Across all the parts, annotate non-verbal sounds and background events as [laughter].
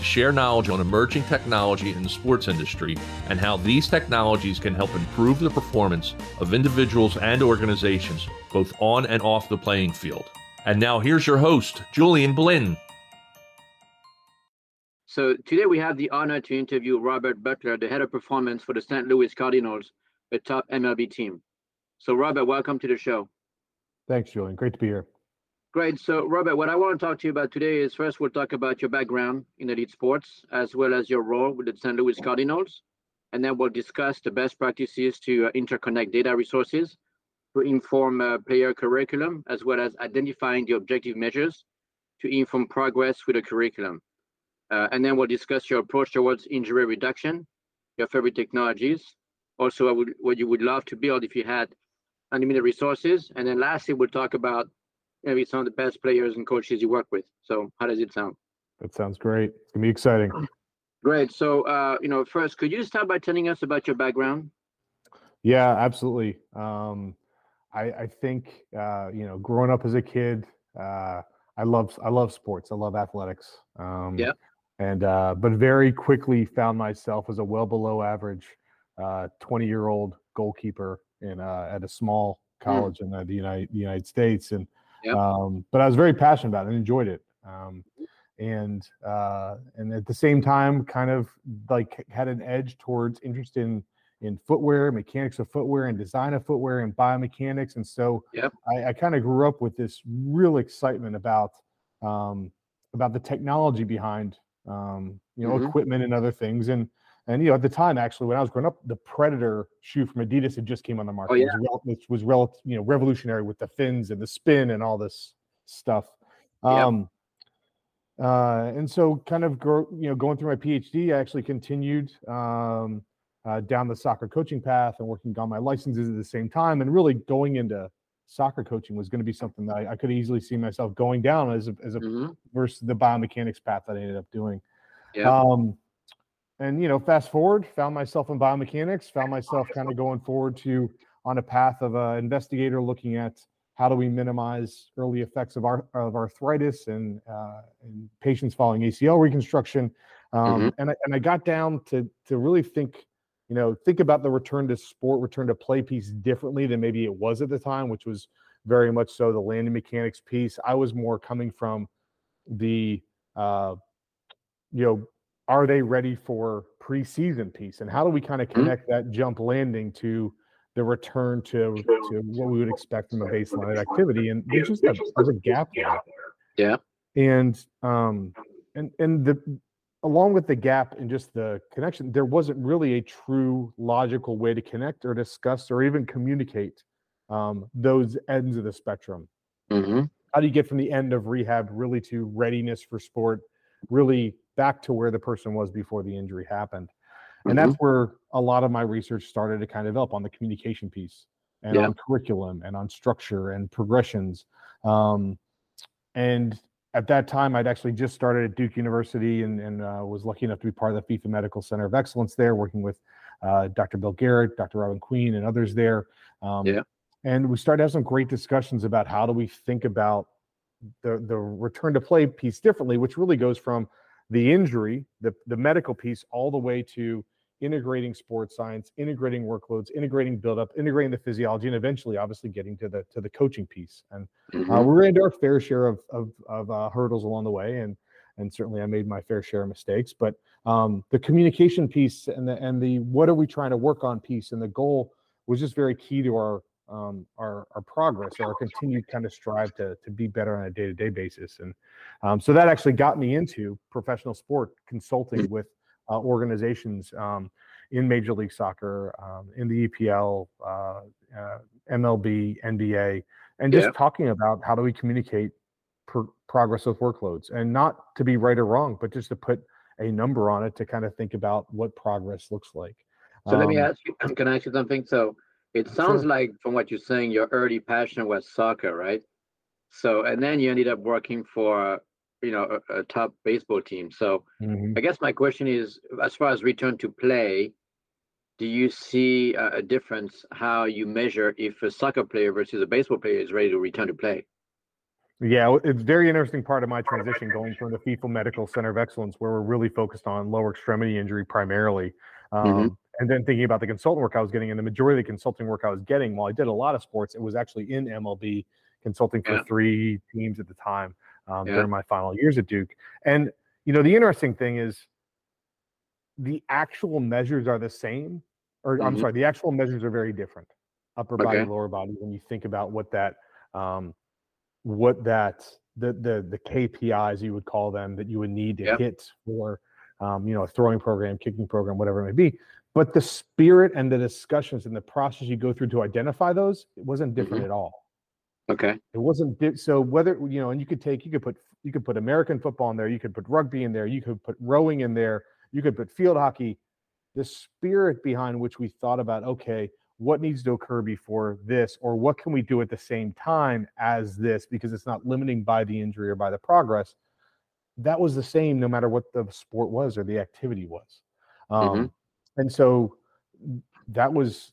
to share knowledge on emerging technology in the sports industry and how these technologies can help improve the performance of individuals and organizations, both on and off the playing field. And now here's your host, Julien Blin. So today we have the honor to interview Robert Butler, the head of performance for the St. Louis Cardinals, a top MLB team. So Robert, welcome to the show. Thanks, Julien. Great to be here. Great. So, Robert, what I want to talk to you about today is first, we'll talk about your background in elite sports, as well as your role with the St. Louis Cardinals. And then we'll discuss the best practices to uh, interconnect data resources to inform uh, player curriculum, as well as identifying the objective measures to inform progress with the curriculum. Uh, and then we'll discuss your approach towards injury reduction, your favorite technologies, also what you would love to build if you had unlimited resources. And then lastly, we'll talk about maybe some of the best players and coaches you work with. So how does it sound? That sounds great. It's gonna be exciting. Great. So uh, you know, first, could you start by telling us about your background? Yeah, absolutely. Um, I, I think uh, you know, growing up as a kid, uh, I love I love sports. I love athletics. Um, yeah. And uh, but very quickly found myself as a well below average uh, 20 year old goalkeeper in uh, at a small hmm. college mm. in the, the United the United States, and Yep. Um, but I was very passionate about it and enjoyed it. Um, and uh, and at the same time, kind of like had an edge towards interest in in footwear, mechanics of footwear, and design of footwear, and biomechanics. And so yep. I, I kind of grew up with this real excitement about um, about the technology behind um, you know mm-hmm. equipment and other things. And and you know, at the time, actually, when I was growing up, the Predator shoe from Adidas had just came on the market. Oh, yeah. Which was, rel- you know revolutionary with the fins and the spin and all this stuff. Um, yep. uh, and so, kind of, grow, you know, going through my PhD, I actually continued um, uh, down the soccer coaching path and working on my licenses at the same time, and really going into soccer coaching was going to be something that I, I, could easily see myself going down as a, as a mm-hmm. versus the biomechanics path that I ended up doing. Yeah. Um, and you know fast forward found myself in biomechanics found myself kind of going forward to on a path of an investigator looking at how do we minimize early effects of, our, of arthritis and, uh, and patients following acl reconstruction um, mm-hmm. and, I, and i got down to, to really think you know think about the return to sport return to play piece differently than maybe it was at the time which was very much so the landing mechanics piece i was more coming from the uh, you know are they ready for preseason piece and how do we kind of mm-hmm. connect mm-hmm. that jump landing to the return to to what we would expect from a baseline activity and there's just a, there's a gap there yeah and um and and the along with the gap and just the connection there wasn't really a true logical way to connect or discuss or even communicate um, those ends of the spectrum mm-hmm. how do you get from the end of rehab really to readiness for sport really back to where the person was before the injury happened. And mm-hmm. that's where a lot of my research started to kind of develop on the communication piece and yeah. on curriculum and on structure and progressions. Um, and at that time, I'd actually just started at Duke University and, and uh, was lucky enough to be part of the FIFA Medical Center of Excellence there, working with uh, Dr. Bill Garrett, Dr. Robin Queen, and others there. Um, yeah. And we started to have some great discussions about how do we think about the the return to play piece differently, which really goes from the injury, the, the medical piece, all the way to integrating sports science, integrating workloads, integrating buildup, integrating the physiology, and eventually, obviously, getting to the to the coaching piece. And uh, mm-hmm. uh, we ran into our fair share of of, of uh, hurdles along the way, and and certainly I made my fair share of mistakes. But um, the communication piece and the and the what are we trying to work on piece and the goal was just very key to our um, our, our progress or our continued kind of strive to, to be better on a day-to-day basis and um, so that actually got me into professional sport consulting with uh, organizations um, in major league soccer um, in the epl uh, uh, mlb nba and just yeah. talking about how do we communicate progress with workloads and not to be right or wrong but just to put a number on it to kind of think about what progress looks like. So let me um, ask you, can I ask you something? So it sounds sure. like from what you're saying, your early passion was soccer, right? So, and then you ended up working for, you know, a, a top baseball team. So mm-hmm. I guess my question is, as far as return to play, do you see a, a difference how you measure if a soccer player versus a baseball player is ready to return to play? Yeah, it's very interesting part of my transition going from the FIFA Medical Center of Excellence, where we're really focused on lower extremity injury primarily, um, mm-hmm. And then thinking about the consultant work I was getting, and the majority of the consulting work I was getting, while I did a lot of sports, it was actually in MLB consulting for yeah. three teams at the time um, yeah. during my final years at Duke. And you know, the interesting thing is the actual measures are the same, or mm-hmm. I'm sorry, the actual measures are very different. Upper okay. body, lower body. When you think about what that um, what that the the the KPIs you would call them that you would need to hit for um, you know a throwing program, kicking program, whatever it may be. But the spirit and the discussions and the process you go through to identify those it wasn't different mm-hmm. at all. Okay. It wasn't di- so whether you know, and you could take you could put you could put American football in there, you could put rugby in there, you could put rowing in there, you could put field hockey. The spirit behind which we thought about okay, what needs to occur before this or what can we do at the same time as this because it's not limiting by the injury or by the progress that was the same no matter what the sport was or the activity was um, mm-hmm. And so that was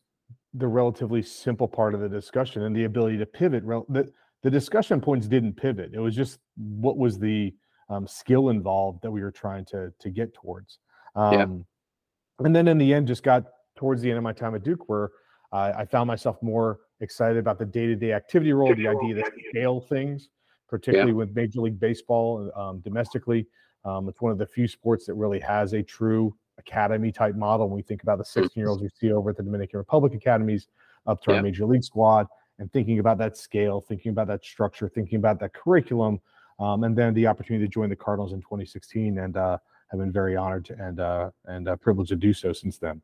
the relatively simple part of the discussion and the ability to pivot the, the discussion points didn't pivot it was just what was the um, skill involved that we were trying to to get towards um, yeah. and then in the end just got towards the end of my time at duke where uh, I found myself more excited about the day-to-day activity role, the idea that scale things, particularly yeah. with Major League Baseball um, domestically. Um, it's one of the few sports that really has a true academy type model. When we think about the 16-year-olds we see over at the Dominican Republic academies, up to yeah. our Major League squad, and thinking about that scale, thinking about that structure, thinking about that curriculum, um, and then the opportunity to join the Cardinals in 2016, and uh, have been very honored to, and uh, and uh, privileged to do so since then.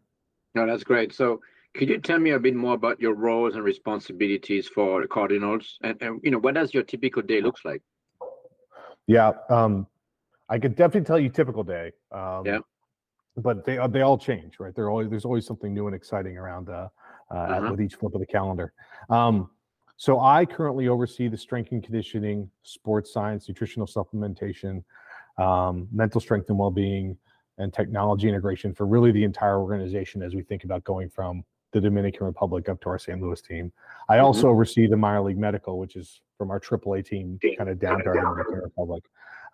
No, that's great. So could you tell me a bit more about your roles and responsibilities for the Cardinals, and, and you know what does your typical day looks like? Yeah, um, I could definitely tell you typical day. Um, yeah, but they uh, they all change, right? There always there's always something new and exciting around uh, uh, uh-huh. with each flip of the calendar. Um, so I currently oversee the strength and conditioning, sports science, nutritional supplementation, um, mental strength and well-being, and technology integration for really the entire organization as we think about going from the Dominican Republic up to our St. Louis team. I mm-hmm. also oversee the minor league medical, which is from our AAA team kind of down to our Dominican Republic.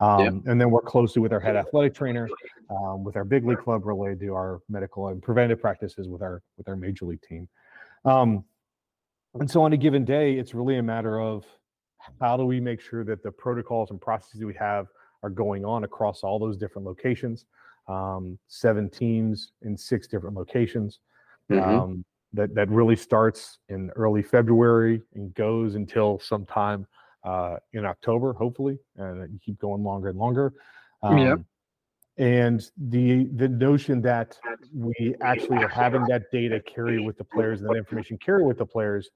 Um, yep. And then work closely with our head athletic trainer, um, with our big league club related to our medical and preventive practices with our with our major league team. Um, and so on a given day, it's really a matter of how do we make sure that the protocols and processes we have are going on across all those different locations. Um, seven teams in six different locations. Mm-hmm. Um, that that really starts in early February and goes until sometime uh, in October, hopefully, and you keep going longer and longer. Um, yeah. And the the notion that we actually are having that data carry with the players and that information carry with the players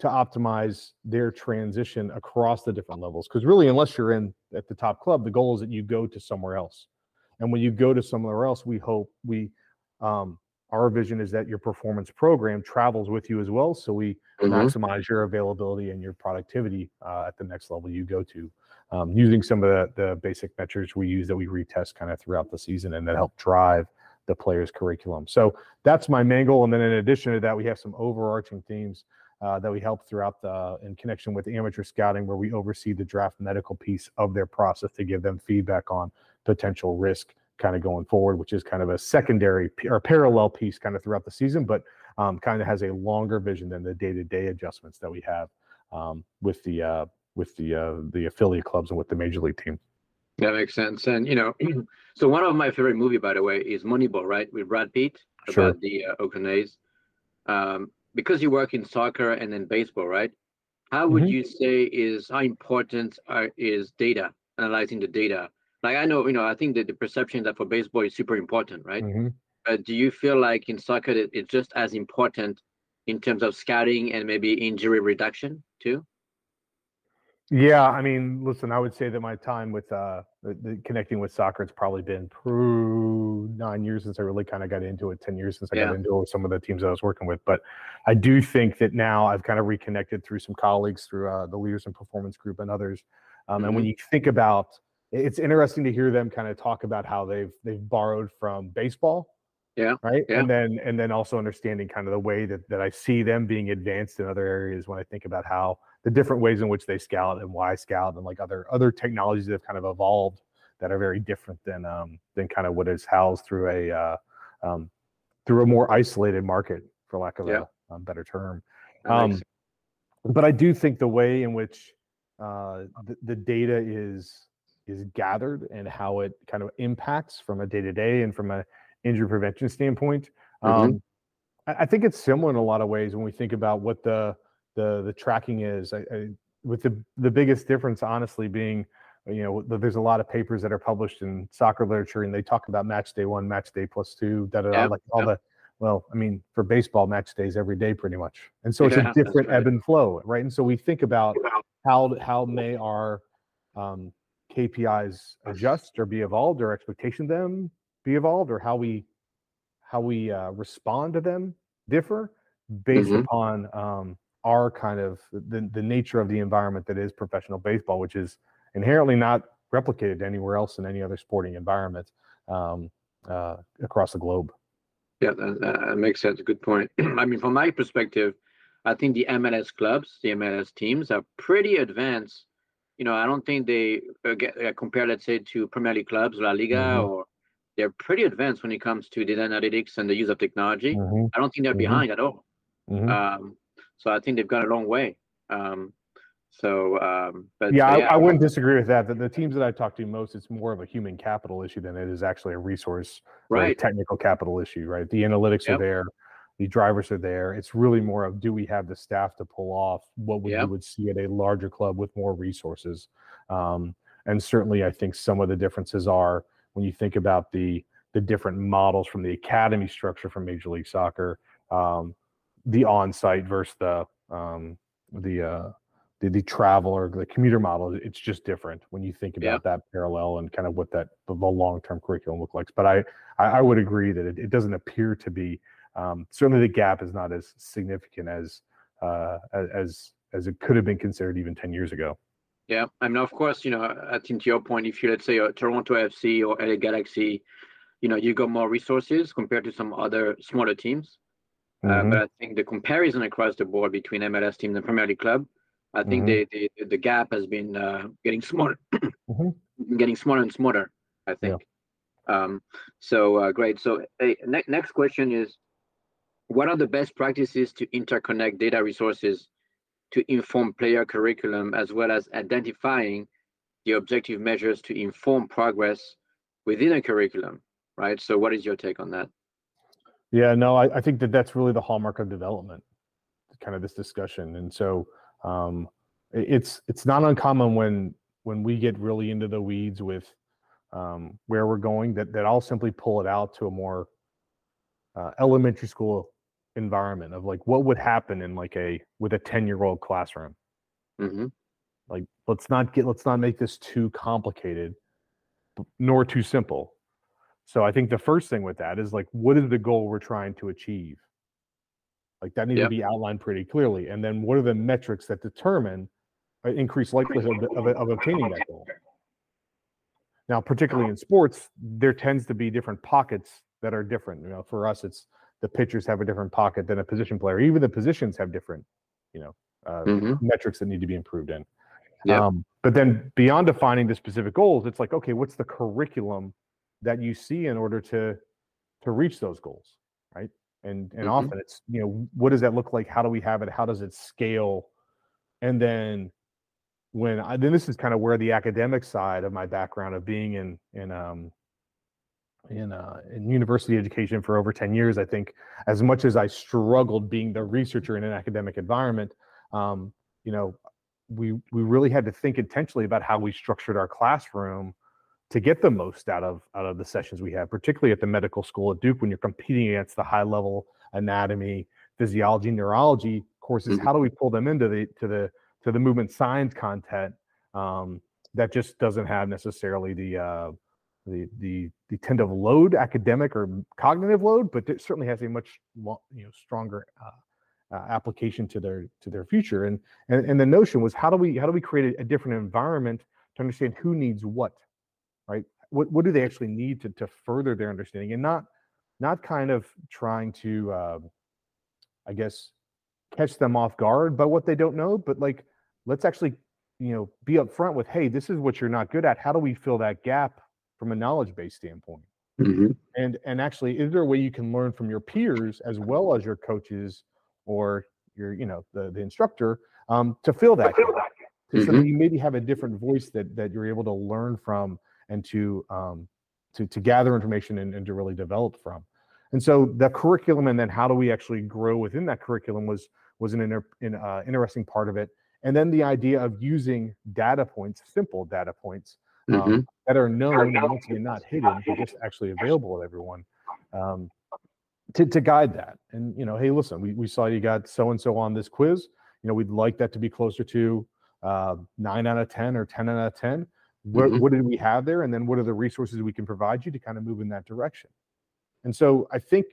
to optimize their transition across the different levels. Because really, unless you're in at the top club, the goal is that you go to somewhere else. And when you go to somewhere else, we hope we um, our vision is that your performance program travels with you as well. So we mm-hmm. maximize your availability and your productivity uh, at the next level you go to, um, using some of the, the basic metrics we use that we retest kind of throughout the season and that help drive the player's curriculum. So that's my main goal. And then in addition to that, we have some overarching themes uh, that we help throughout the in connection with amateur scouting, where we oversee the draft medical piece of their process to give them feedback on potential risk kind of going forward, which is kind of a secondary or parallel piece kind of throughout the season, but um, kind of has a longer vision than the day-to-day adjustments that we have um, with the uh, with the uh, the affiliate clubs and with the major league team. That makes sense. And you know, [clears throat] so one of my favorite movie, by the way, is Moneyball, right, with Brad Pitt about sure. the uh, Oakland A's. Um, because you work in soccer and then baseball, right? How would mm-hmm. you say is how important are, is data, analyzing the data like I know, you know, I think that the perception that for baseball is super important, right? Mm-hmm. But do you feel like in soccer it, it's just as important in terms of scouting and maybe injury reduction too? Yeah, I mean, listen, I would say that my time with uh, the, the connecting with soccer, it's probably been nine years since I really kind of got into it. Ten years since I Yeah. got into it with some of the teams I was working with. But I do think that now I've kind of reconnected through some colleagues, through uh, the Leaders and Performance Group and others. Um, And when Mm-hmm. you think about, it's interesting to hear them kind of talk about how they've they've borrowed from baseball. Yeah, Right. yeah. And then and then also understanding kind of the way that that I see them being advanced in other areas when I think about how the different ways in which they scout and why scout and like other other technologies that have kind of evolved that are very different than um than kind of what is housed through a uh, um, through a more isolated market for lack of Yeah. a, better term um, but I do think the way in which uh, the, the data is is gathered and how it kind of impacts from a day to day and from a injury prevention standpoint. Mhm. Um, I, I think it's similar in a lot of ways when we think about what the the the tracking is. I, I, with the the biggest difference, honestly, being you know th- there's a lot of papers that are published in soccer literature and they talk about match day one, match day plus two, da da da, like all the well, I mean, for baseball, match days every day, pretty much, and so it's Yeah, a different right. ebb and flow, right? And so we think about how how may our um, KPIs adjust or be evolved, or expectation of them be evolved, or how we how we uh, respond to them differ based Mhm. upon um, our kind of the, the nature of the environment that is professional baseball, which is inherently not replicated anywhere else in any other sporting environment um, uh, across the globe. Yeah, that, that that makes sense. Good point. [clears throat] I mean, from my perspective, I think the MLS clubs, the MLS teams, are pretty advanced. You know, I don't think they uh, get uh, compare, let's say, to Premier League clubs, La Liga, Mhm. or they're pretty advanced when it comes to data analytics and the use of technology. Mhm, I don't think they're Mhm. behind at all. mhm. Um, so I think they've gone a long way. Um, so, um, but yeah, I, I wouldn't disagree with that. The, the teams that I talk to most, it's more of a human capital issue than it is actually a resource right. technical capital issue, right? The analytics Yep. are there, the drivers are there. It's really more of do we have the staff to pull off what we, Yep. you would see at a larger club with more resources. Um, and certainly, I think some of the differences are when you think about the the different models from the academy structure from Major League Soccer, um, the on-site versus the um, the uh, the, the travel or the commuter model it's just different when you think about Yeah. that parallel and kind of what that the, the long-term curriculum looks like but i i, I would agree that it, it doesn't appear to be um, certainly the gap is not as significant as uh, as- as it could have been considered even 10 years ago Yeah, I mean, of course, you know, I think to your point, if you let's say a Toronto FC or LA Galaxy, you know, you got more resources compared to some other smaller teams. Uh, Mhm. but I think the comparison across the board between MLS teams and Premier League club, I think Mhm. they, they, the gap has been uh, getting smaller, [clears throat] Mhm. getting smaller and smaller. I think. Um, so uh, great. So ne- next question is, what are the best practices to interconnect data resources to inform player curriculum as well as identifying the objective measures to inform progress within a curriculum? Right. So what is your take on that? Yeah, no, I, I think that that's really the hallmark of development, kind of this discussion. And so um, it's it's not uncommon when when we get really into the weeds with um, where we're going that that I'll simply pull it out to a more uh, elementary school environment of like what would happen in like a with a 10 year old classroom? Hmm like let's not get let's not make this too complicated nor too simple. So i think the first thing with that is like what is the goal we're trying to achieve? Like that needs Yep. to be outlined pretty clearly and then what are the metrics that determine an increased likelihood of, of, of obtaining that goal? Now particularly in sports there tends to be different pockets that are different. You know for us it's the pitchers have a different pocket than a position player even the positions have different you know uh, hmm metrics that need to be improved in. Um, but then beyond defining the specific goals, it's like, okay, what's the curriculum that you see in order to to reach those goals, right? And and Mhm. often it's you know what does that look like? How do we have it? How does it scale? And then when I then this is kind of where the academic side of my background of being in in um in uh in university education for over 10 years i think as much as i struggled being the researcher in an academic environment um you know we we really had to think intentionally about how we structured our classroom to get the most out of out of the sessions we have particularly at the medical school at duke when you're competing against the high level anatomy physiology neurology courses Mhm. how do we pull them into the to the to the movement science content um, that just doesn't have necessarily the uh, the the the tend of load, academic or cognitive load, but it certainly has a much you know stronger uh, uh, application to their to their future. And, and and the notion was how do we how do we create a, a different environment to understand who needs what, right? What what do they actually need to to further their understanding, and not not kind of trying to, uh, I guess, catch them off guard by what they don't know, but like let's actually you know be upfront with, hey, this is what you're not good at. How do we fill that gap from a knowledge based standpoint? Mm-hmm. And and actually, is there a way you can learn from your peers as well as your coaches or your you know the the instructor um, to fill that gap? Mm-hmm. So you maybe have a different voice that that you're able to learn from and to um, to to gather information and, and to really develop from. And so the curriculum and then how do we actually grow within that curriculum was was an inter, in, uh, interesting part of it. And then the idea of using data points, simple data points um, mm-hmm. that are known and once again not hidden, but just actually available to everyone um, to, to guide that. And you know, hey, listen, we, we saw you got so and so on this quiz. You know, we'd like that to be closer to uh, nine out of ten or ten out of ten. What, mm-hmm. what did we have there, and then what are the resources we can provide you to kind of move in that direction? And so I think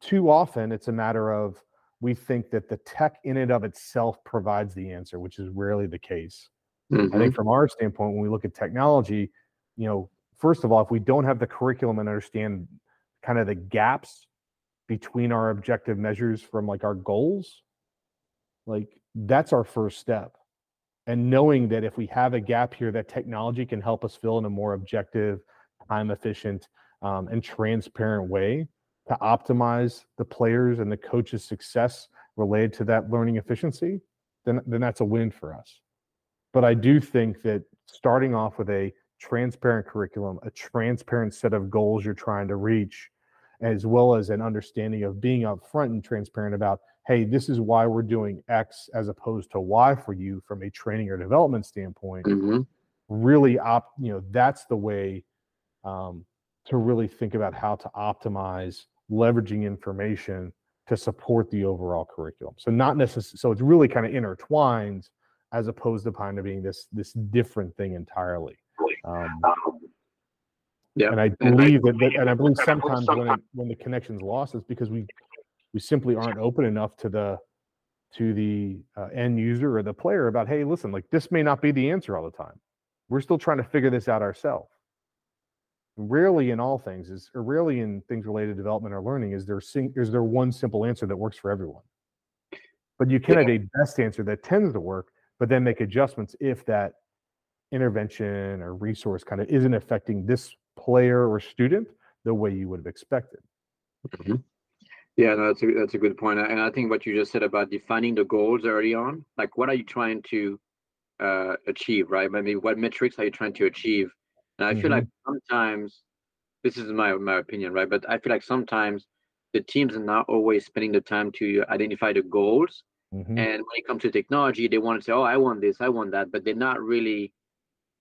too often it's a matter of we think that the tech in and of itself provides the answer, which is rarely the case. Mm-hmm. I think from our standpoint, when we look at technology, you know, first of all, if we don't have the curriculum and understand kind of the gaps between our objective measures from like our goals, like that's our first step. And knowing that if we have a gap here, that technology can help us fill in a more objective, time efficient, um, and transparent way to optimize the players and the coach's success related to that learning efficiency, then, then that's a win for us. But I do think that starting off with a transparent curriculum, a transparent set of goals you're trying to reach, as well as an understanding of being upfront and transparent about, hey, this is why we're doing X as opposed to Y for you from a training or development standpoint. Mm-hmm. Really, op, you know, that's the way um, to really think about how to optimize leveraging information to support the overall curriculum. So not necessarily, so it's really kind of intertwined as opposed to kind of being this this different thing entirely. Um, yeah, and I believe that, that, and I believe sometimes when it, when the connection's lost, is because we we simply aren't open enough to the to the uh, end user or the player about, hey, listen, like this may not be the answer all the time. We're still trying to figure this out ourselves rarely in all things is or rarely in things related to development or learning is there sing, is there one simple answer that works for everyone but you can yeah. have a best answer that tends to work but then make adjustments if that intervention or resource kind of isn't affecting this player or student the way you would have expected mm-hmm. yeah no, that's a that's a good point. and i think what you just said about defining the goals early on like what are you trying to uh, achieve right i mean what metrics are you trying to achieve and I mm-hmm. feel like sometimes this is my my opinion, right? But I feel like sometimes the teams are not always spending the time to identify the goals. Mm-hmm. And when it comes to technology, they want to say, "Oh, I want this, I want that," but they're not really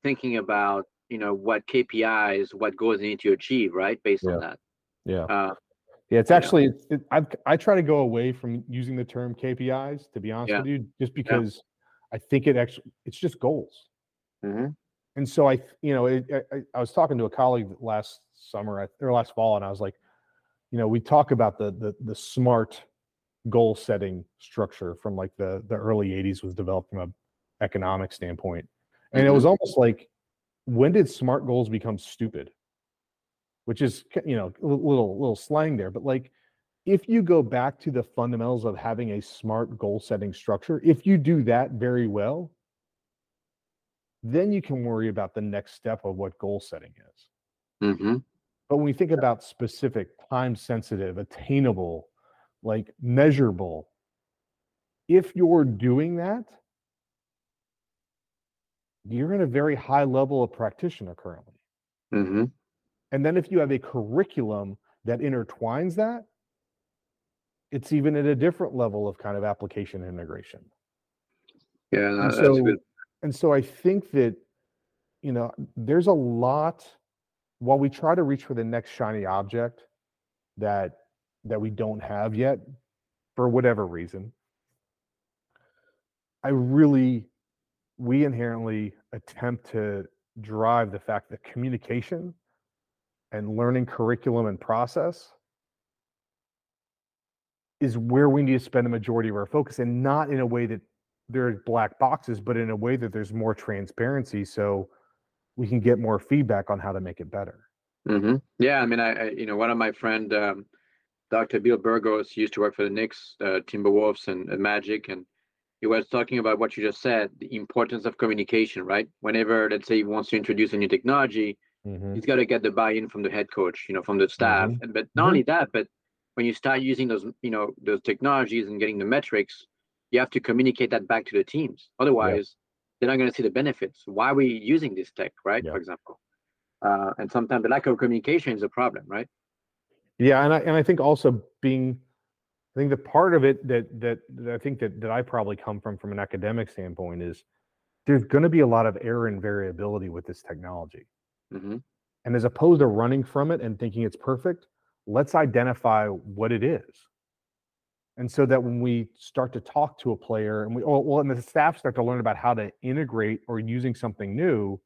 thinking about you know what KPIs, what goals they need to achieve, right? Based yeah. on that. Yeah. Uh, yeah, it's actually it, it, I I try to go away from using the term KPIs to be honest yeah. with you, just because yeah. I think it actually it's just goals. Mm-hmm and so I, you know, it, I, I, was talking to a colleague last summer or last fall, and I was like, you know, we talk about the the the smart goal setting structure from like the the early '80s was developed from an economic standpoint, and mm-hmm. it was almost like, when did smart goals become stupid? Which is, you know, a little little slang there, but like, if you go back to the fundamentals of having a smart goal setting structure, if you do that very well, then you can worry about the next step of what goal setting is. Mm-hmm. But when we think about specific, time sensitive, attainable, like measurable, if you're doing that, you're in a very high level of practitioner currently. Mm-hmm. And then if you have a curriculum that intertwines that, it's even at a different level of kind of application integration. Yeah, that's so, good and so I think that, you know, there's a lot while we try to reach for the next shiny object that that we don't have yet for whatever reason. I really we inherently attempt to drive the fact that communication and learning curriculum and process is where we need to spend the majority of our focus and not in a way that there's black boxes, but in a way that there's more transparency so we can get more feedback on how to make it better. Mm-hmm. Yeah, I mean, I, I, you know one of my friend, um, Dr. Bill Burgos, used to work for the Knicks, uh, Timberwolves, and, Magic, and he was talking about what you just said, the importance of communication, right? Whenever, let's say, he wants to introduce a new technology, mm-hmm. he's got to get the buy-in from the head coach, you know, from the staff, mm-hmm. and but not mm-hmm. only that, but when you start using those, you know, those technologies and getting the metrics, you have to communicate that back to the teams. Otherwise, they're not going to see the benefits. Why are we using this tech, right? For example, uh, and sometimes the lack of communication is a problem, right? Yeah, and I and I think also being, I think the part of it that that, that I think that that I probably come from from an academic standpoint is there's going to be a lot of error and variability with this technology. Mm-hmm. And as opposed to running from it and thinking it's perfect, let's identify what it is. And so that when we start to talk to a player and we, well, and the staff start to learn about how to integrate or using something new,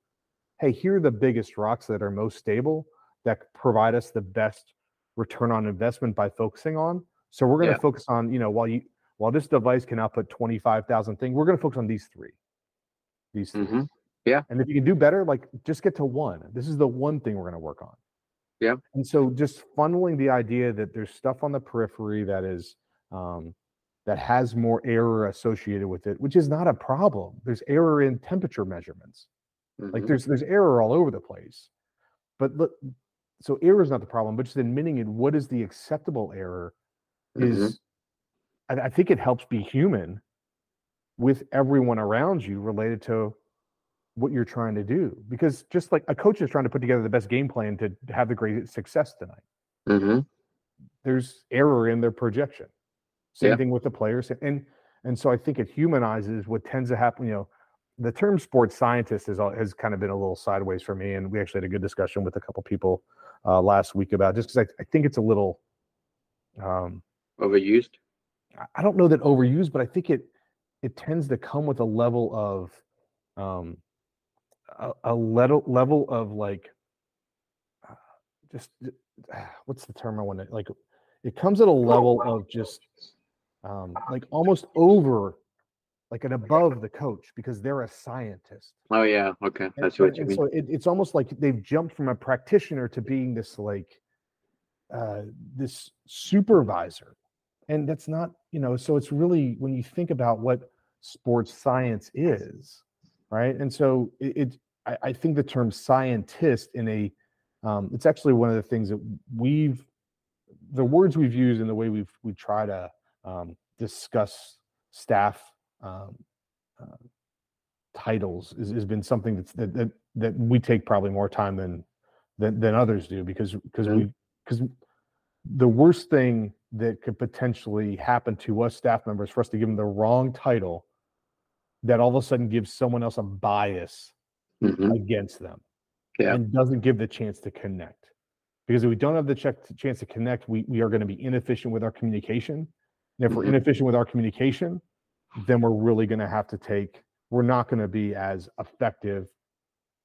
hey, here are the biggest rocks that are most stable that provide us the best return on investment by focusing on. So we're going to yeah. focus on, you know, while you while this device can output 25,000 things, we're going to focus on these three. These 3 mm-hmm. Yeah. And if you can do better, like just get to one. This is the one thing we're going to work on. Yeah. And so just funneling the idea that there's stuff on the periphery that is um, that has more error associated with it, which is not a problem. There's error in temperature measurements. Mm-hmm. Like there's there's error all over the place. But look, so error is not the problem, but just admitting it. What is the acceptable error? Mm-hmm. Is I, I think it helps be human with everyone around you related to what you're trying to do. Because just like a coach is trying to put together the best game plan to have the greatest success tonight, mm-hmm. there's error in their projection. Same yeah. thing with the players, and and so I think it humanizes what tends to happen. You know, the term sports scientist has has kind of been a little sideways for me, and we actually had a good discussion with a couple people uh, last week about just because I, I think it's a little um, overused. I don't know that overused, but I think it it tends to come with a level of um, a, a level level of like uh, just [sighs] what's the term I want to like it comes at a level of just um, like almost over like an above the coach because they're a scientist. Oh yeah, okay, that's and, what you mean. So it, it's almost like they've jumped from a practitioner to being this like uh, this supervisor, and that's not you know. So it's really when you think about what sports science is, right? And so it, it I, I, think the term scientist in a um, it's actually one of the things that we've the words we've used and the way we've we try to um, discuss staff um, uh, titles is, has been something that's that, that that we take probably more time than than, than others do because because we because the worst thing that could potentially happen to us staff members for us to give them the wrong title that all of a sudden gives someone else a bias mm-hmm. against them yeah. and doesn't give the chance to connect because if we don't have the check, chance to connect we, we are going to be inefficient with our communication and if mm-hmm. we're inefficient with our communication, then we're really going to have to take, we're not going to be as effective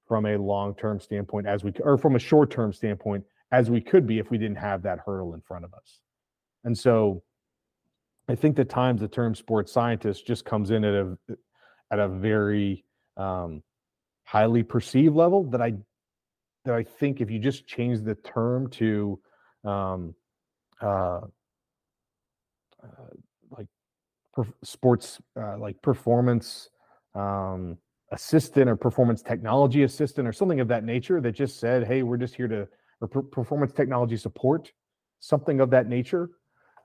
from a long term standpoint as we, or from a short term standpoint as we could be if we didn't have that hurdle in front of us. And so I think the times the term sports scientist just comes in at a, at a very um, highly perceived level that I, that I think if you just change the term to, um, uh, uh, per, sports uh, like performance um, assistant or performance technology assistant or something of that nature that just said, "Hey, we're just here to or per- performance technology support," something of that nature.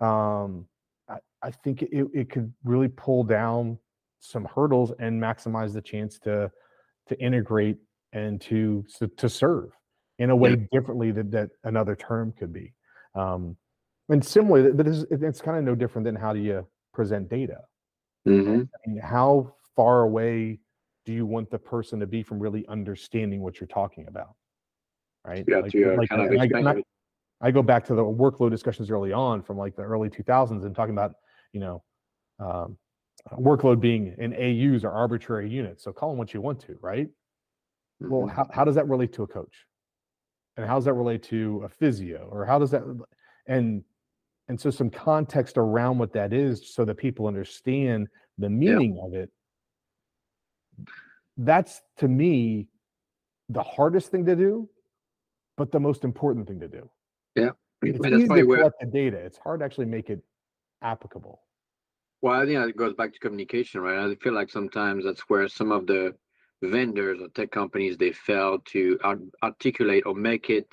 Um, I, I think it, it could really pull down some hurdles and maximize the chance to to integrate and to to, serve in a way yeah. differently that, that another term could be. Um, and similarly, it's kind of no different than how do you present data. Mm-hmm. I mean, how far away do you want the person to be from really understanding what you're talking about? Right. Yeah, like, to, uh, like, kind of I, I, go back to the workload discussions early on from like the early 2000s and talking about, you know, um, workload being in AUs or arbitrary units. So call them what you want to, right? Well, Mhm. how, how does that relate to a coach? And how does that relate to a physio? Or how does that and and so some context around what that is so that people understand the meaning of it. That's to me the hardest thing to do, but the most important thing to do. yeah [clears throat] It's easy to collect the data. It's hard to actually make it applicable. Well, I think it goes back to communication, right? I feel like sometimes that's where some of the vendors or tech companies they fail to art- articulate or make it,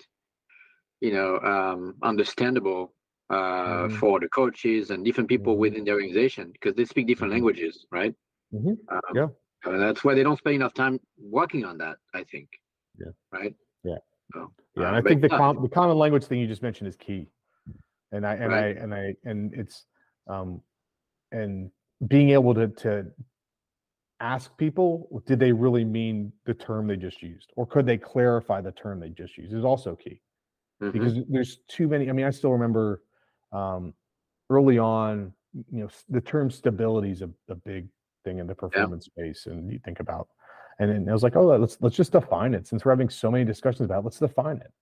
you know, um, understandable uh, Mhm. for the coaches and different people Mhm. within the organization because they speak different Mhm. languages, right? Mhm. Um, Yeah. and that's why they don't spend enough time working on that. I think. Yeah. Right. Yeah. So, Yeah, uh, and I think the com- the common language thing you just mentioned is key, and I and Right. I and I and it's um and being able to to ask people did they really mean the term they just used or could they clarify the term they just used is also key mhm, because there's too many i mean i still remember um early on you know the term stability is a, a big thing in the performance space and you think about and then i was like oh let's let's just define it since we're having so many discussions about it let's define it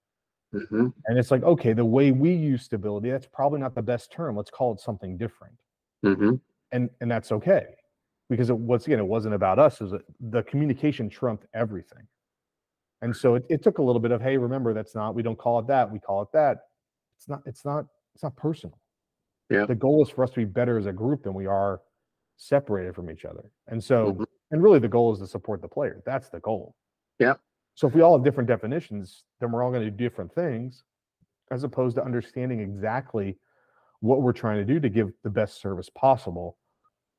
mhm, and it's like, okay, the way we use stability, that's probably not the best term. Let's call it something different. mhm. And and that's okay. Because it once again, it wasn't about us, is the communication trumped everything. And so it, it took a little bit of, hey, remember that's not, we don't call it that, we call it that. It's not, it's not, it's not personal. Yeah. The goal is for us to be better as a group than we are separated from each other. And so, Mhm. and really the goal is to support the player. That's the goal. Yeah. So if we all have different definitions, then we're all going to do different things, as opposed to understanding exactly what we're trying to do to give the best service possible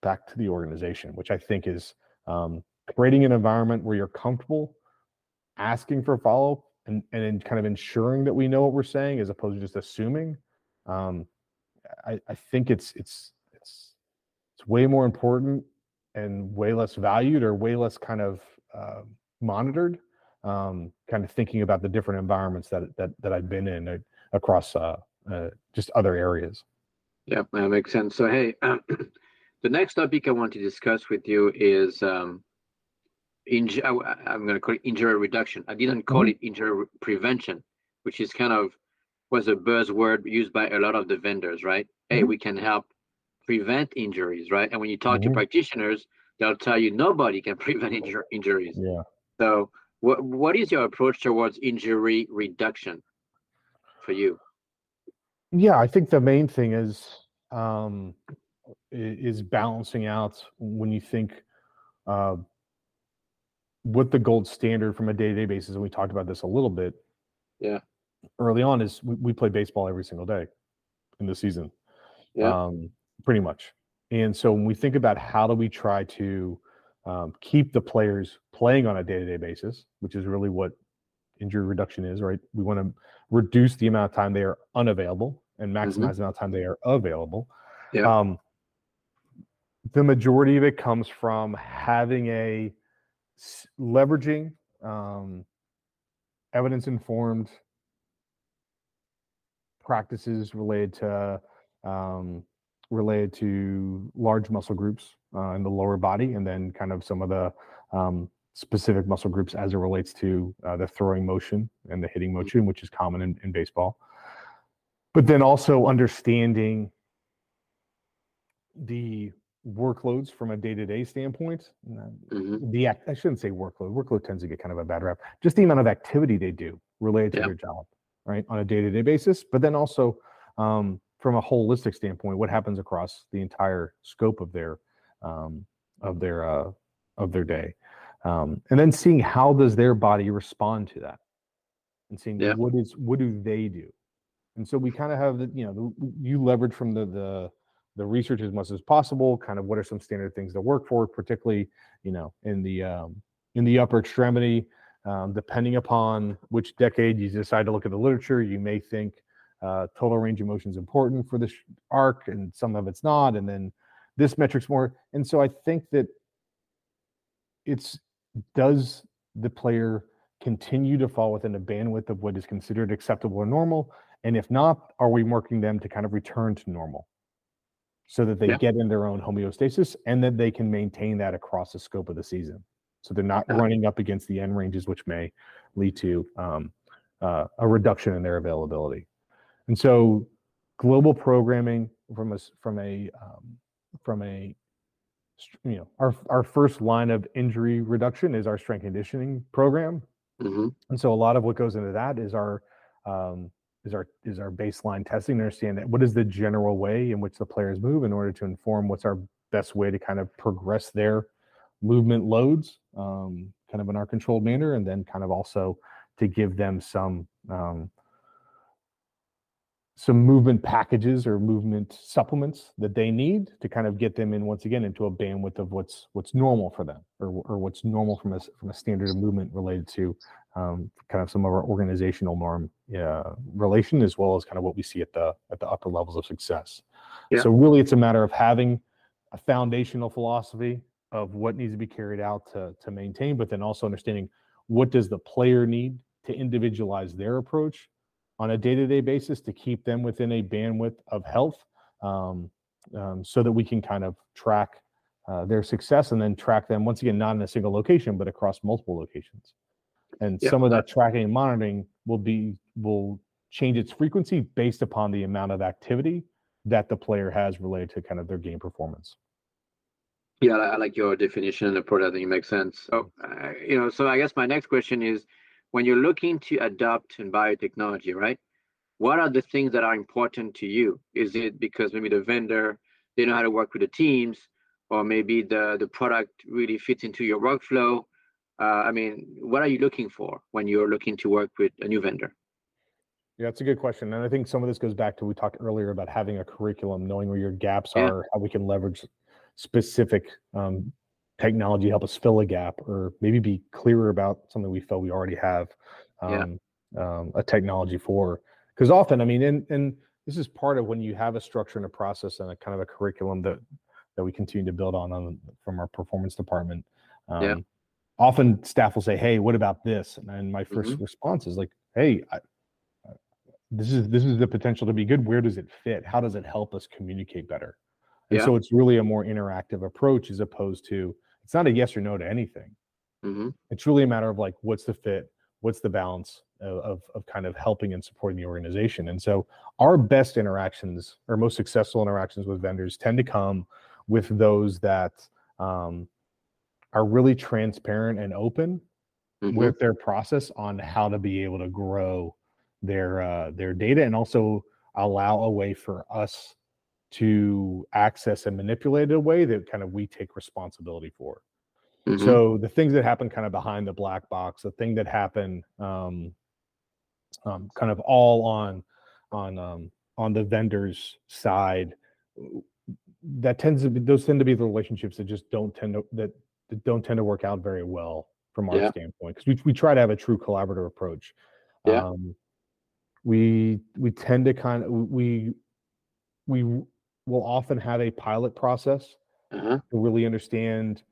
back to the organization, which I think is um, creating an environment where you're comfortable asking for follow up and and kind of ensuring that we know what we're saying as opposed to just assuming. Um, I, I think it's it's it's it's way more important and way less valued or way less kind of uh, monitored um, kind of thinking about the different environments that that that I've been in uh, across uh, uh, just other areas. Yeah, that makes sense. So, hey, [clears throat] the next topic I want to discuss with you is um, inj- I, am going to call it injury reduction. I didn't call it injury re- prevention, which is kind of was a buzzword used by a lot of the vendors, right? Hey, Mhm. we can help prevent injuries, right? And when you talk to Mhm. practitioners, they'll tell you nobody can [laughs] prevent injur- injuries. Yeah. So, what what is your approach towards injury reduction for you? Yeah, I think the main thing is um, is balancing out when you think uh, what the gold standard from a day to day basis. And we talked about this a little bit. Yeah. Early on, is we, we play baseball every single day in the season. Yeah. Um, pretty much. And so when we think about how do we try to um, keep the players playing on a day to day basis, which is really what injury reduction is, right? We want to reduce the amount of time they are unavailable and maximize the amount of time they are available. Yeah. Um, the majority of it comes from having a leveraging um, evidence informed practices related to um, related to large muscle groups uh, in the lower body, and then kind of some of the um, specific muscle groups as it relates to uh, the throwing motion and the hitting motion, which is common in, in baseball. But then also understanding the workloads from a day-to-day standpoint. uh, Mhm. The act, I shouldn't say workload. Workload tends to get kind of a bad rap. Just the amount of activity they do related to Yeah. their job, right, on a day-to-day basis. But then also um, from a holistic standpoint, what happens across the entire scope of their um, of their uh, of their day, um, and then seeing how does their body respond to that, and seeing Yeah. what is what do they do, and so we kind of have the you know the, you leverage from the the the research as much as possible. Kind of what are some standard things to work for, particularly you know in the um, in the upper extremity. Um, depending upon which decade you decide to look at the literature, you may think uh, total range of motion is important for this arc, and some of it's not, and then this metric's more. And so I think that it's does the player continue to fall within a bandwidth of what is considered acceptable or normal, and if not, are we working them to kind of return to normal? So that they Yeah. get in their own homeostasis and that they can maintain that across the scope of the season. So they're not running up against the end ranges, which may lead to um, uh, a reduction in their availability. And so global programming from a from a um, from a you know our our first line of injury reduction is our strength conditioning program mm-hmm. and so a lot of what goes into that is our um, is our is our baseline testing to understand that what is the general way in which the players move in order to inform what's our best way to kind of progress their movement loads um, kind of in our controlled manner and then kind of also to give them some um, some movement packages or movement supplements that they need to kind of get them in once again into a bandwidth of what's what's normal for them or, or what's normal from a from a standard of movement related to um, kind of some of our organizational norm uh, relation as well as kind of what we see at the at the upper levels of success. Yeah. So really, it's a matter of having a foundational philosophy of what needs to be carried out to to maintain, but then also understanding what does the player need to individualize their approach on a day-to-day basis to keep them within a bandwidth of health um, um, so that we can kind of track uh, their success and then track them once again not in a single location but across multiple locations. And some of that tracking and monitoring will be will change its frequency based upon the amount of activity that the player has related to kind of their game performance yeah i like your definition and approach i think it makes sense so uh, you know so i guess my next question is when you're looking to adopt in biotechnology, right? What are the things that are important to you? Is it because maybe the vendor they know how to work with the teams, or maybe the the product really fits into your workflow? Uh, I mean, what are you looking for when you're looking to work with a new vendor? Yeah, that's a good question, and I think some of this goes back to we talked earlier about having a curriculum, knowing where your gaps yeah. are, how we can leverage specific um, technology help us fill a gap or maybe be clearer about something we feel we already have um, yeah. um, a technology for because often i mean and and this is part of when you have a structure and a process and a kind of a curriculum that that we continue to build on, on from our performance department um, yeah. often staff will say hey what about this and my 1st mm-hmm. response is like hey I, this is this is the potential to be good where does it fit how does it help us communicate better and yeah. so it's really a more interactive approach as opposed to it's not a yes or no to anything. Mm-hmm. It's really a matter of like, what's the fit? What's the balance of, of, of kind of helping and supporting the organization? And so our best interactions or most successful interactions with vendors tend to come with those that um, are really transparent and open mm-hmm. with their process on how to be able to grow their uh, their data and also allow a way for us to access and manipulate in a way that kind of we take responsibility for. Mm-hmm. So the things that happen kind of behind the black box, the thing that happen um, um, kind of all on on um, on the vendor's side, that tends to be those tend to be the relationships that just don't tend to that, that don't tend to work out very well from our yeah. standpoint because we, we try to have a true collaborative approach. Yeah. Um, we we tend to kind of we we we'll often have a pilot process uh-huh. to really understand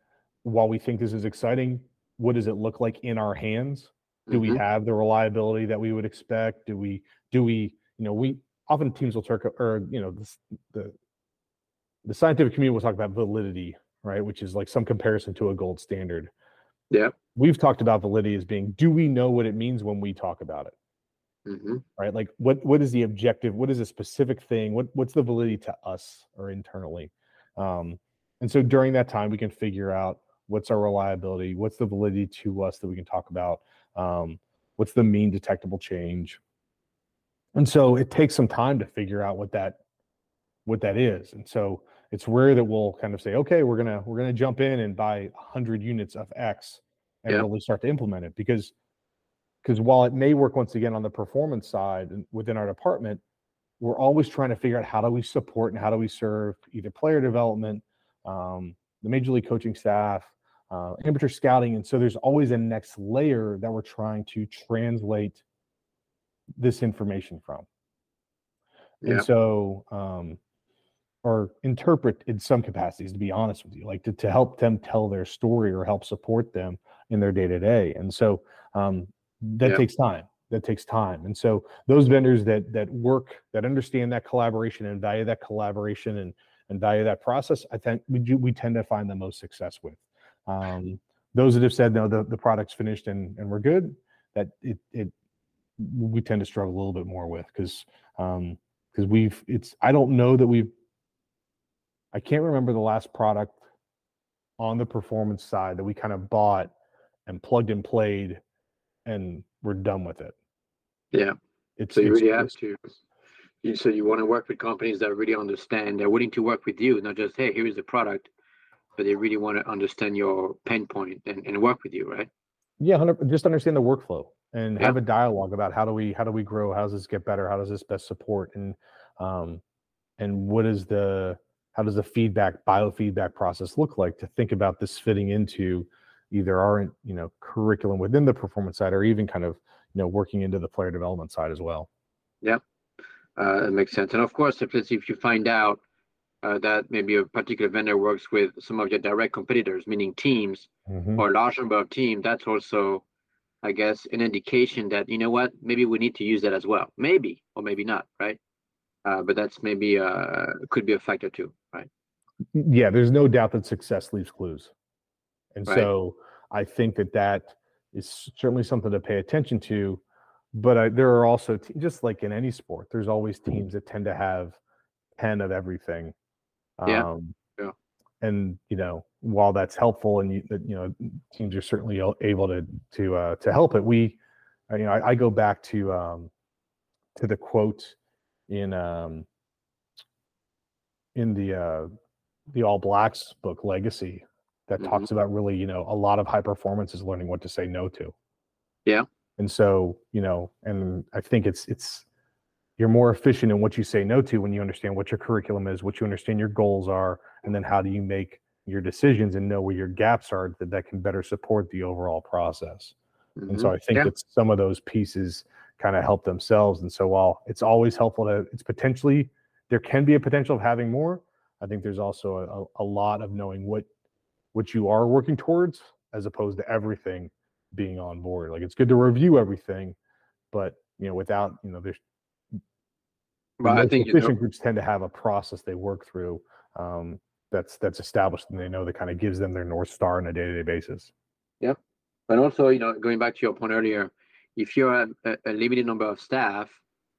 while we think this is exciting, what does it look like in our hands? Do mm-hmm. we have the reliability that we would expect? Do we do we, you know, we often teams will talk or you know, the the, the scientific community will talk about validity, right? Which is like some comparison to a gold standard. Yeah. We've talked about validity as being do we know what it means when we talk about it? Mm-hmm. Right. Like what what is the objective? What is a specific thing? What what's the validity to us or internally? Um, and so during that time, we can figure out what's our reliability, what's the validity to us that we can talk about, um, what's the mean detectable change. And so it takes some time to figure out what that what that is. And so it's rare that we'll kind of say, okay, we're gonna we're gonna jump in and buy 100 units of X and yeah. really start to implement it because because while it may work once again on the performance side within our department, we're always trying to figure out how do we support and how do we serve either player development, um, the major league coaching staff, uh, amateur scouting, and so there's always a next layer that we're trying to translate this information from. Yeah. And so, um, or interpret in some capacities, to be honest with you, like to, to help them tell their story or help support them in their day to day. And so, um, that takes time. That takes time. And so those vendors that that work that understand that collaboration and value that collaboration and and value that process i think we do we tend to find the most success with. Um, [laughs] those that have said no, the, the product's finished and, and we're good, that it, it we tend to struggle a little bit more with because um because we've it's I don't know that we've I can't remember the last product on the performance side that we kind of bought and plugged and played and we're done with it. Yeah. It's, so you it's, really have to. You, so you want to work with companies that really understand. They're willing to work with you, not just hey, here is the product, but they really want to understand your pain point and, and work with you, right? Yeah, just understand the workflow and yeah. have a dialogue about how do we how do we grow? How does this get better? How does this best support? And um, and what is the how does the feedback biofeedback process look like to think about this fitting into either aren't you know curriculum within the performance side or even kind of you know working into the player development side as well. Yeah. Uh, it makes sense. And of course if if you find out uh, that maybe a particular vendor works with some of your direct competitors meaning teams mm-hmm. or a large number of teams that's also i guess an indication that you know what maybe we need to use that as well. Maybe or maybe not right? Uh, but that's maybe uh could be a factor too right? Yeah there's no doubt that success leaves clues and right. so I think that that is certainly something to pay attention to. But I, there are also, te- just like in any sport, there's always teams that tend to have 10 of everything. Yeah. Um, yeah. And, you know, while that's helpful and, you, you know, teams are certainly able to, to, uh, to help it, we, uh, you know, I, I go back to, um, to the quote in, um, in the, uh, the All Blacks book, Legacy, that mm-hmm. talks about really, you know, a lot of high performance is learning what to say no to. Yeah. And so, you know, and I think it's it's you're more efficient in what you say no to when you understand what your curriculum is, what you understand your goals are, and then how do you make your decisions and know where your gaps are that that can better support the overall process. Mm-hmm. And so. I think yeah. that some of those pieces kind of help themselves. And so while it's always helpful to, it's potentially there can be a potential of having more. I think there's also a, a lot of knowing what what you are working towards as opposed to everything being on board. Like it's good to review everything, but you know, without you know, there's but I think efficient you know, groups tend to have a process they work through um, that's that's established and they know that kind of gives them their north star on a day-to-day basis. Yeah, and also you know, going back to your point earlier, if you're a, a limited number of staff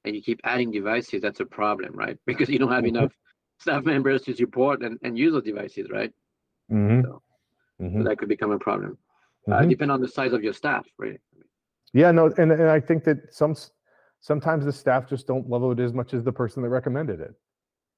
and you keep adding devices, that's a problem, right? [laughs] Because you don't have mm-hmm. enough staff members to support and, and use those devices, right? Mm-hmm. So, mm-hmm. that could become a problem. Uh, mm-hmm. Uh, depend on the size of your staff, right? Yeah, no, and, and I think that some sometimes the staff just don't love it as much as the person that recommended it,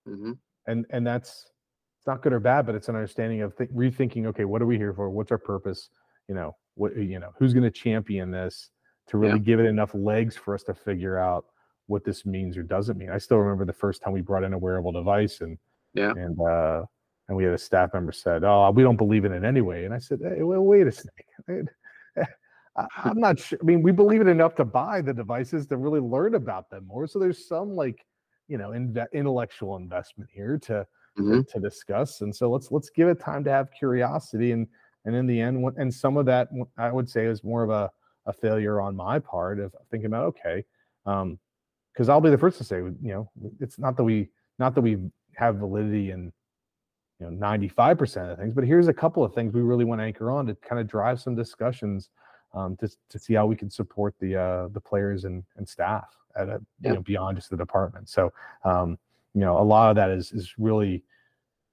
mm-hmm. and and that's it's not good or bad, but it's an understanding of th- rethinking. Okay, what are we here for? What's our purpose? You know, what you know, who's going to champion this to really yeah. give it enough legs for us to figure out what this means or doesn't mean. I still remember the first time we brought in a wearable device, and yeah, and uh, and we had a staff member said, "Oh, we don't believe in it anyway." And I said, "Hey, well, wait a second. [laughs] I'm not sure. I mean, we believe it enough to buy the devices to really learn about them more. So there's some like, you know, in, intellectual investment here to, mm-hmm. to, to discuss. And so let's let's give it time to have curiosity. And and in the end, and some of that I would say is more of a a failure on my part of thinking about okay, um, because I'll be the first to say, you know, it's not that we not that we have validity and you know 95% of things but here's a couple of things we really want to anchor on to kind of drive some discussions um, to, to see how we can support the uh, the players and, and staff at a, yeah. you know beyond just the department so um, you know a lot of that is is really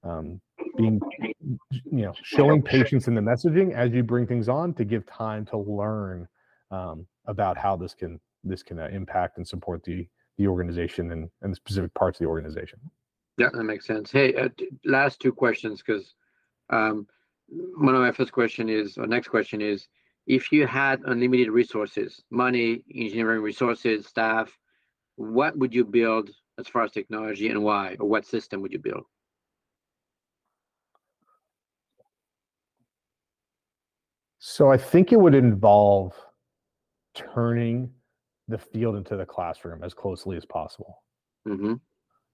um, being you know showing patience in the messaging as you bring things on to give time to learn um, about how this can this can uh, impact and support the the organization and, and the specific parts of the organization yeah, that makes sense. Hey, uh, last two questions because um, one of my first question is, or next question is, if you had unlimited resources, money, engineering resources, staff, what would you build as far as technology and why, or what system would you build? So I think it would involve turning the field into the classroom as closely as possible. Mm-hmm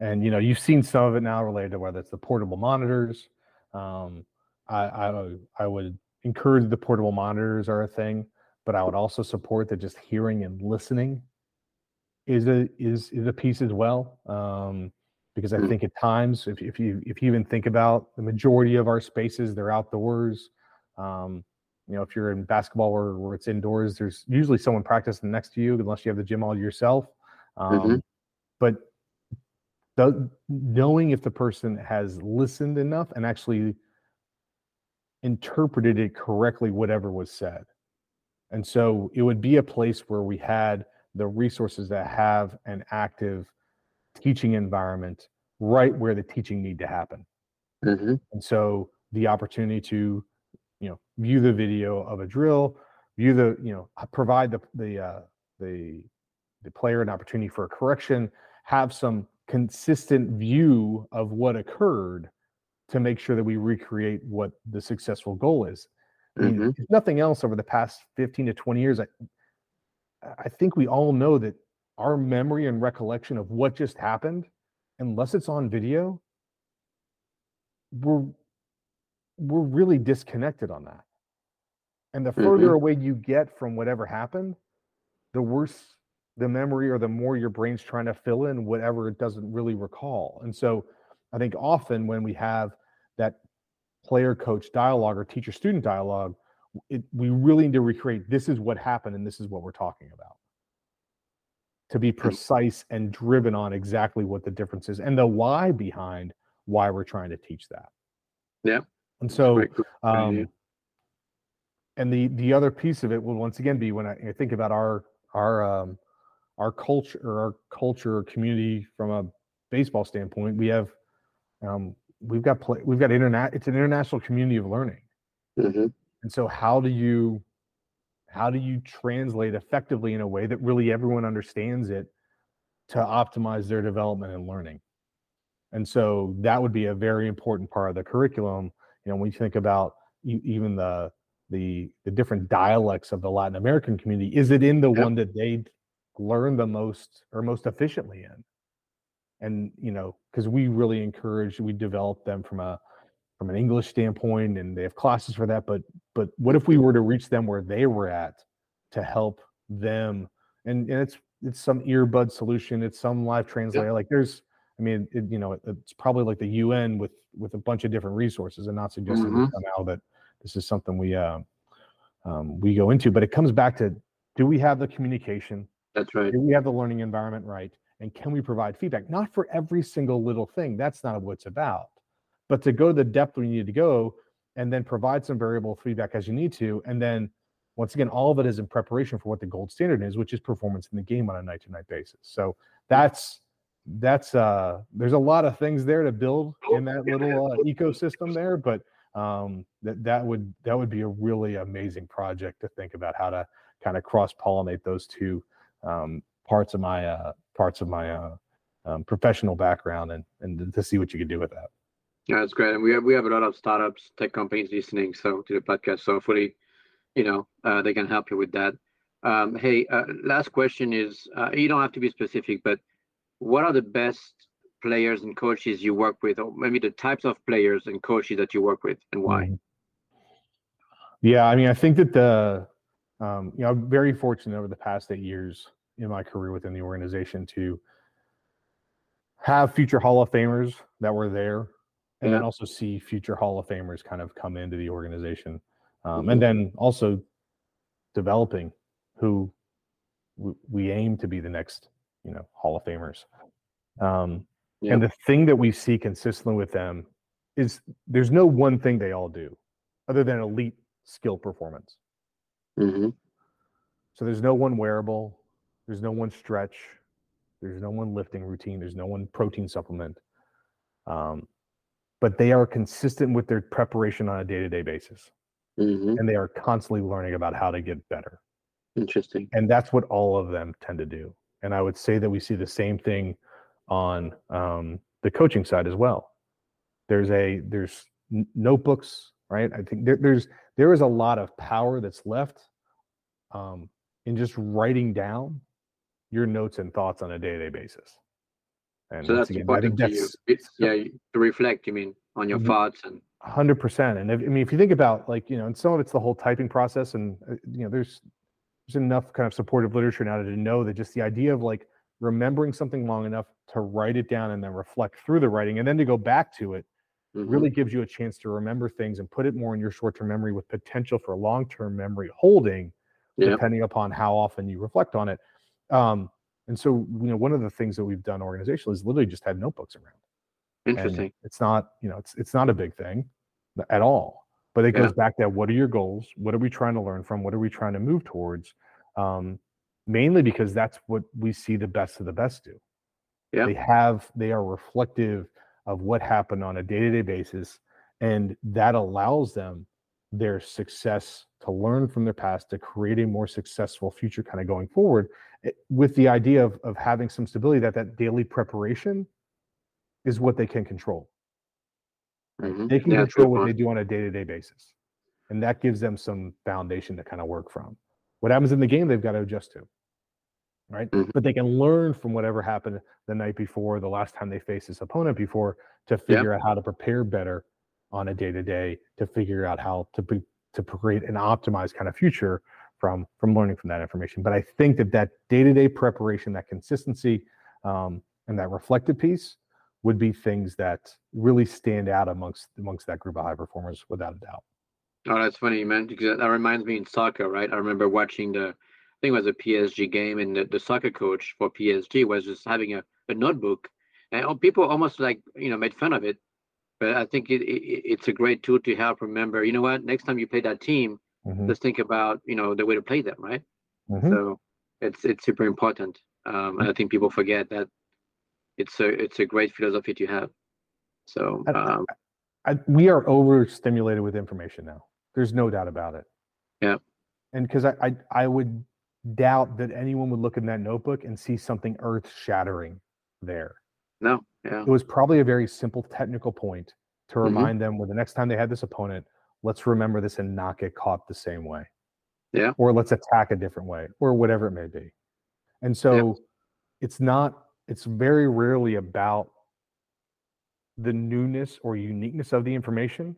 and you know you've seen some of it now related to whether it's the portable monitors um, I, I i would encourage the portable monitors are a thing but i would also support that just hearing and listening is a is is a piece as well um, because i mm. think at times if, if you if you even think about the majority of our spaces they're outdoors um, you know, if you're in basketball where, where it's indoors, there's usually someone practicing next to you, unless you have the gym all yourself. Um, Mhm. But the, knowing if the person has listened enough and actually interpreted it correctly, whatever was said. And so it would be a place where we had the resources that have an active teaching environment right where the teaching need to happen. Mhm. And so the opportunity to, you know, view the video of a drill, view the, you know, provide the the uh, the the player an opportunity for a correction, have some consistent view of what occurred to make sure that we recreate what the successful goal is. I mean, Mhm. if nothing else over the past 15 to 20 years, I, I think we all know that our memory and recollection of what just happened, unless it's on video, we're we're really disconnected on that. And the further Mhm. away you get from whatever happened, the worse the memory or the more your brain's trying to fill in whatever it doesn't really recall. And so I think often when we have that player coach dialogue or teacher student dialogue, it, we really need to recreate this is what happened and this is what we're talking about to be precise and driven on exactly what the difference is and the why behind why we're trying to teach that. Yeah. And so, Great, great idea. um, and the the other piece of it will once again be when I, I think about our our um, our culture or our culture or community from a baseball standpoint, we have um, we've got play, we've got internet. It's an international community of learning. Mhm. And so how do you how do you translate effectively in a way that really everyone understands it to optimize their development and learning? And so that would be a very important part of the curriculum. You know, when you think about even the the the different dialects of the Latin American community, is it in the Yep. one that they learn the most or most efficiently in? And you know, because we really encourage, we develop them from a from an English standpoint, and they have classes for that. But but what if we were to reach them where they were at to help them? And and it's it's some earbud solution, it's some live translator. Like there's, I mean, it, you know, it, it's probably like the UN with with a bunch of different resources, and not suggesting Mhm. somehow that this is something we uh, um, we go into. But it comes back to do we have the communication? That's right. Do we have the learning environment right? And can we provide feedback? Not for every single little thing. That's not what it's about. But to go to the depth we need to go and then provide some variable feedback as you need to. And then once again, all of it is in preparation for what the gold standard is, which is performance in the game on a night to night basis. So that's that's uh there's a lot of things there to build in that little uh, ecosystem there, but um that that would that would be a really amazing project to think about how to kind of cross pollinate those two um, parts of my uh, parts of my uh, um, professional background and and to see what you can do with that. Yeah, that's great. And we have we have a lot of startups, tech companies listening so to the podcast. So hopefully, you know, uh, they can help you with that. Um, hey, uh, last question is uh, you don't have to be specific, but what are the best players and coaches you work with, or maybe the types of players and coaches that you work with, and why? Mhm. Yeah, I mean, I think that the um, you know, I'm very fortunate over the past eight years in my career within the organization to have future Hall of Famers that were there, and then also see future Hall of Famers kind of come into the organization, um, and then also developing who w- we aim to be the next, you know, Hall of Famers. Um, Yeah. And the thing that we see consistently with them is there's no one thing they all do other than elite skill performance. Hmm So there's no one wearable, there's no one stretch, there's no one lifting routine, there's no one protein supplement. Um, but they are consistent with their preparation on a day to day basis. hmm And they are constantly learning about how to get better. Interesting. And that's what all of them tend to do. And I would say that we see the same thing on um, the coaching side as well. There's a there's n- notebooks, right? I think there, there's there is a lot of power that's left um, in just writing down your notes and thoughts on a day to day basis. And So that's again, important to you. It's, yeah, to reflect. You mean on your Mhm. thoughts and hundred percent. And if, I mean, if you think about like you know, and some of it's the whole typing process, and uh, you know, there's there's enough kind of supportive literature now to know that just the idea of like remembering something long enough to write it down and then reflect through the writing, and then to go back to it mm-hmm. really gives you a chance to remember things and put it more in your short-term memory with potential for long-term memory holding, yep. depending upon how often you reflect on it. Um, and so, you know, one of the things that we've done organizationally is literally just had notebooks around. Interesting. And it's not, you know, it's it's not a big thing at all. But it yeah. goes back to what are your goals? What are we trying to learn from? What are we trying to move towards? Um, mainly because that's what we see the best of the best do. Yeah. They have they are reflective of what happened on a day-to-day basis and that allows them their success to learn from their past to create a more successful future kind of going forward eh, with the idea of, of having some stability that that daily preparation is what they can control. Mm-hmm. they can yeah, control what they do on a day-to-day basis and that gives them some foundation to kind of work from. What happens in the game they've got to adjust to right? Mm-hmm. But they can learn from whatever happened the night before, the last time they faced this opponent before, to figure out how to prepare better on a day to day, to figure out how to be, to create an optimized kind of future from from learning from that information. But I think that that day to day preparation, that consistency, um, and that reflective piece would be things that really stand out amongst amongst that group of high performers, without a doubt. Oh, that's funny, man. Because that reminds me in soccer, right? I remember watching the think it was a PSG game, and the, the soccer coach for PSG was just having a, a notebook, and people almost like you know made fun of it. But I think it, it, it's a great tool to help remember. You know what? Next time you play that team, mm-hmm. let's think about you know the way to play them, right? Mm-hmm. So it's it's super important, um, and I think people forget that it's a it's a great philosophy to have. So um, I, I, we are overstimulated with information now. There's no doubt about it. Yeah. And because I, I I would doubt that anyone would look in that notebook and see something earth shattering there. No, yeah. It was probably a very simple technical point to mm-hmm. remind mm-hmm. them when the next time they had this opponent, let's remember this and not get caught the same way. Yeah. Or let's attack a different way or whatever it may be. And so yeah. it's not, it's very rarely about the newness or uniqueness of the information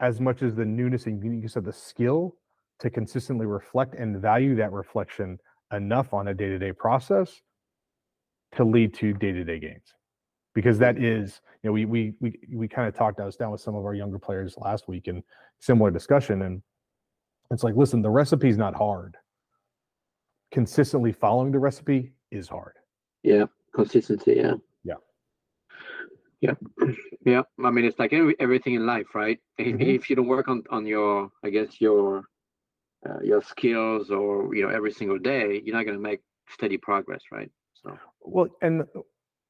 as much as the newness and uniqueness of the skill to consistently reflect and value that reflection enough on a day-to-day process to lead to day-to-day gains. Because that is you know we we we, we kind of talked i was down with some of our younger players last week in similar discussion and it's like listen the recipe is not hard. Consistently following the recipe is hard. Yeah consistency yeah. Yeah. Yeah [clears throat] yeah i mean it's like every, everything in life right? Mm-hmm. if you don't work on on your i guess your uh, your skills or you know every single day you're not going to make steady progress right? So. Well and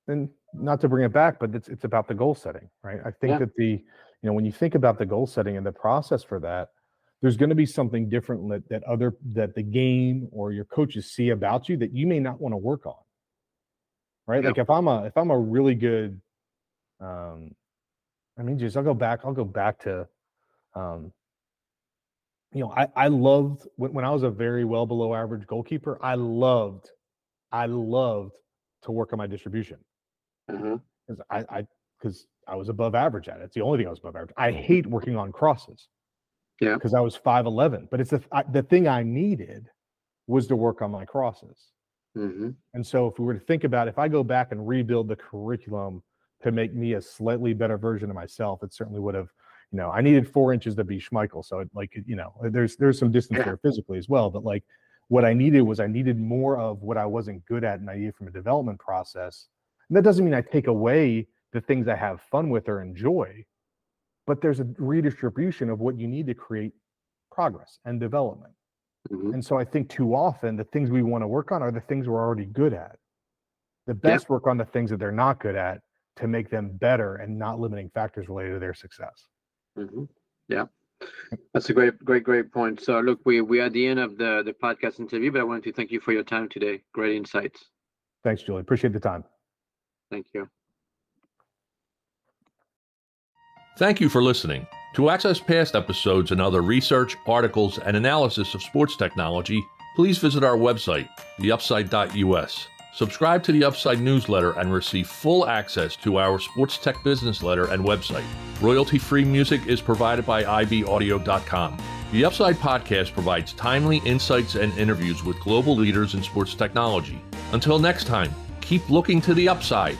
and not to bring it back but it's it's about the goal setting right? I think yeah. that the you know when you think about the goal setting and the process for that there's going to be something different that, that other that the game or your coaches see about you that you may not want to work on. Right? Yeah. like if i'm a if i'm a really good um i mean just i'll go back i'll go back to um you know, I, I loved when, when I was a very well below average goalkeeper, I loved, I loved to work on my distribution. Because mm-hmm. I, I, because I was above average at it. It's the only thing I was above average. I hate working on crosses. Yeah. Because I was 5'11. But it's the, I, the thing I needed was to work on my crosses. Mm-hmm. And so if we were to think about if I go back and rebuild the curriculum to make me a slightly better version of myself, it certainly would have you know, I needed four inches to be Schmeichel. So it, like, you know, there's there's some distance there physically as well. But like what I needed was I needed more of what I wasn't good at and I needed from a development process. And that doesn't mean I take away the things I have fun with or enjoy, but there's a redistribution of what you need to create progress and development. Mm-hmm. And so I think too often the things we want to work on are the things we're already good at. The best yeah. work on the things that they're not good at to make them better and not limiting factors related to their success. Mm-hmm. Yeah, that's a great, great, great point. So, look, we we are at the end of the the podcast interview, but I wanted to thank you for your time today. Great insights. Thanks, Julien. Appreciate the time. Thank you. Thank you for listening. To access past episodes and other research, articles, and analysis of sports technology, please visit our website, theupside.us. Subscribe to the Upside newsletter and receive full access to our sports tech business letter and website. Royalty free music is provided by ibaudio.com. The Upside podcast provides timely insights and interviews with global leaders in sports technology. Until next time, keep looking to the upside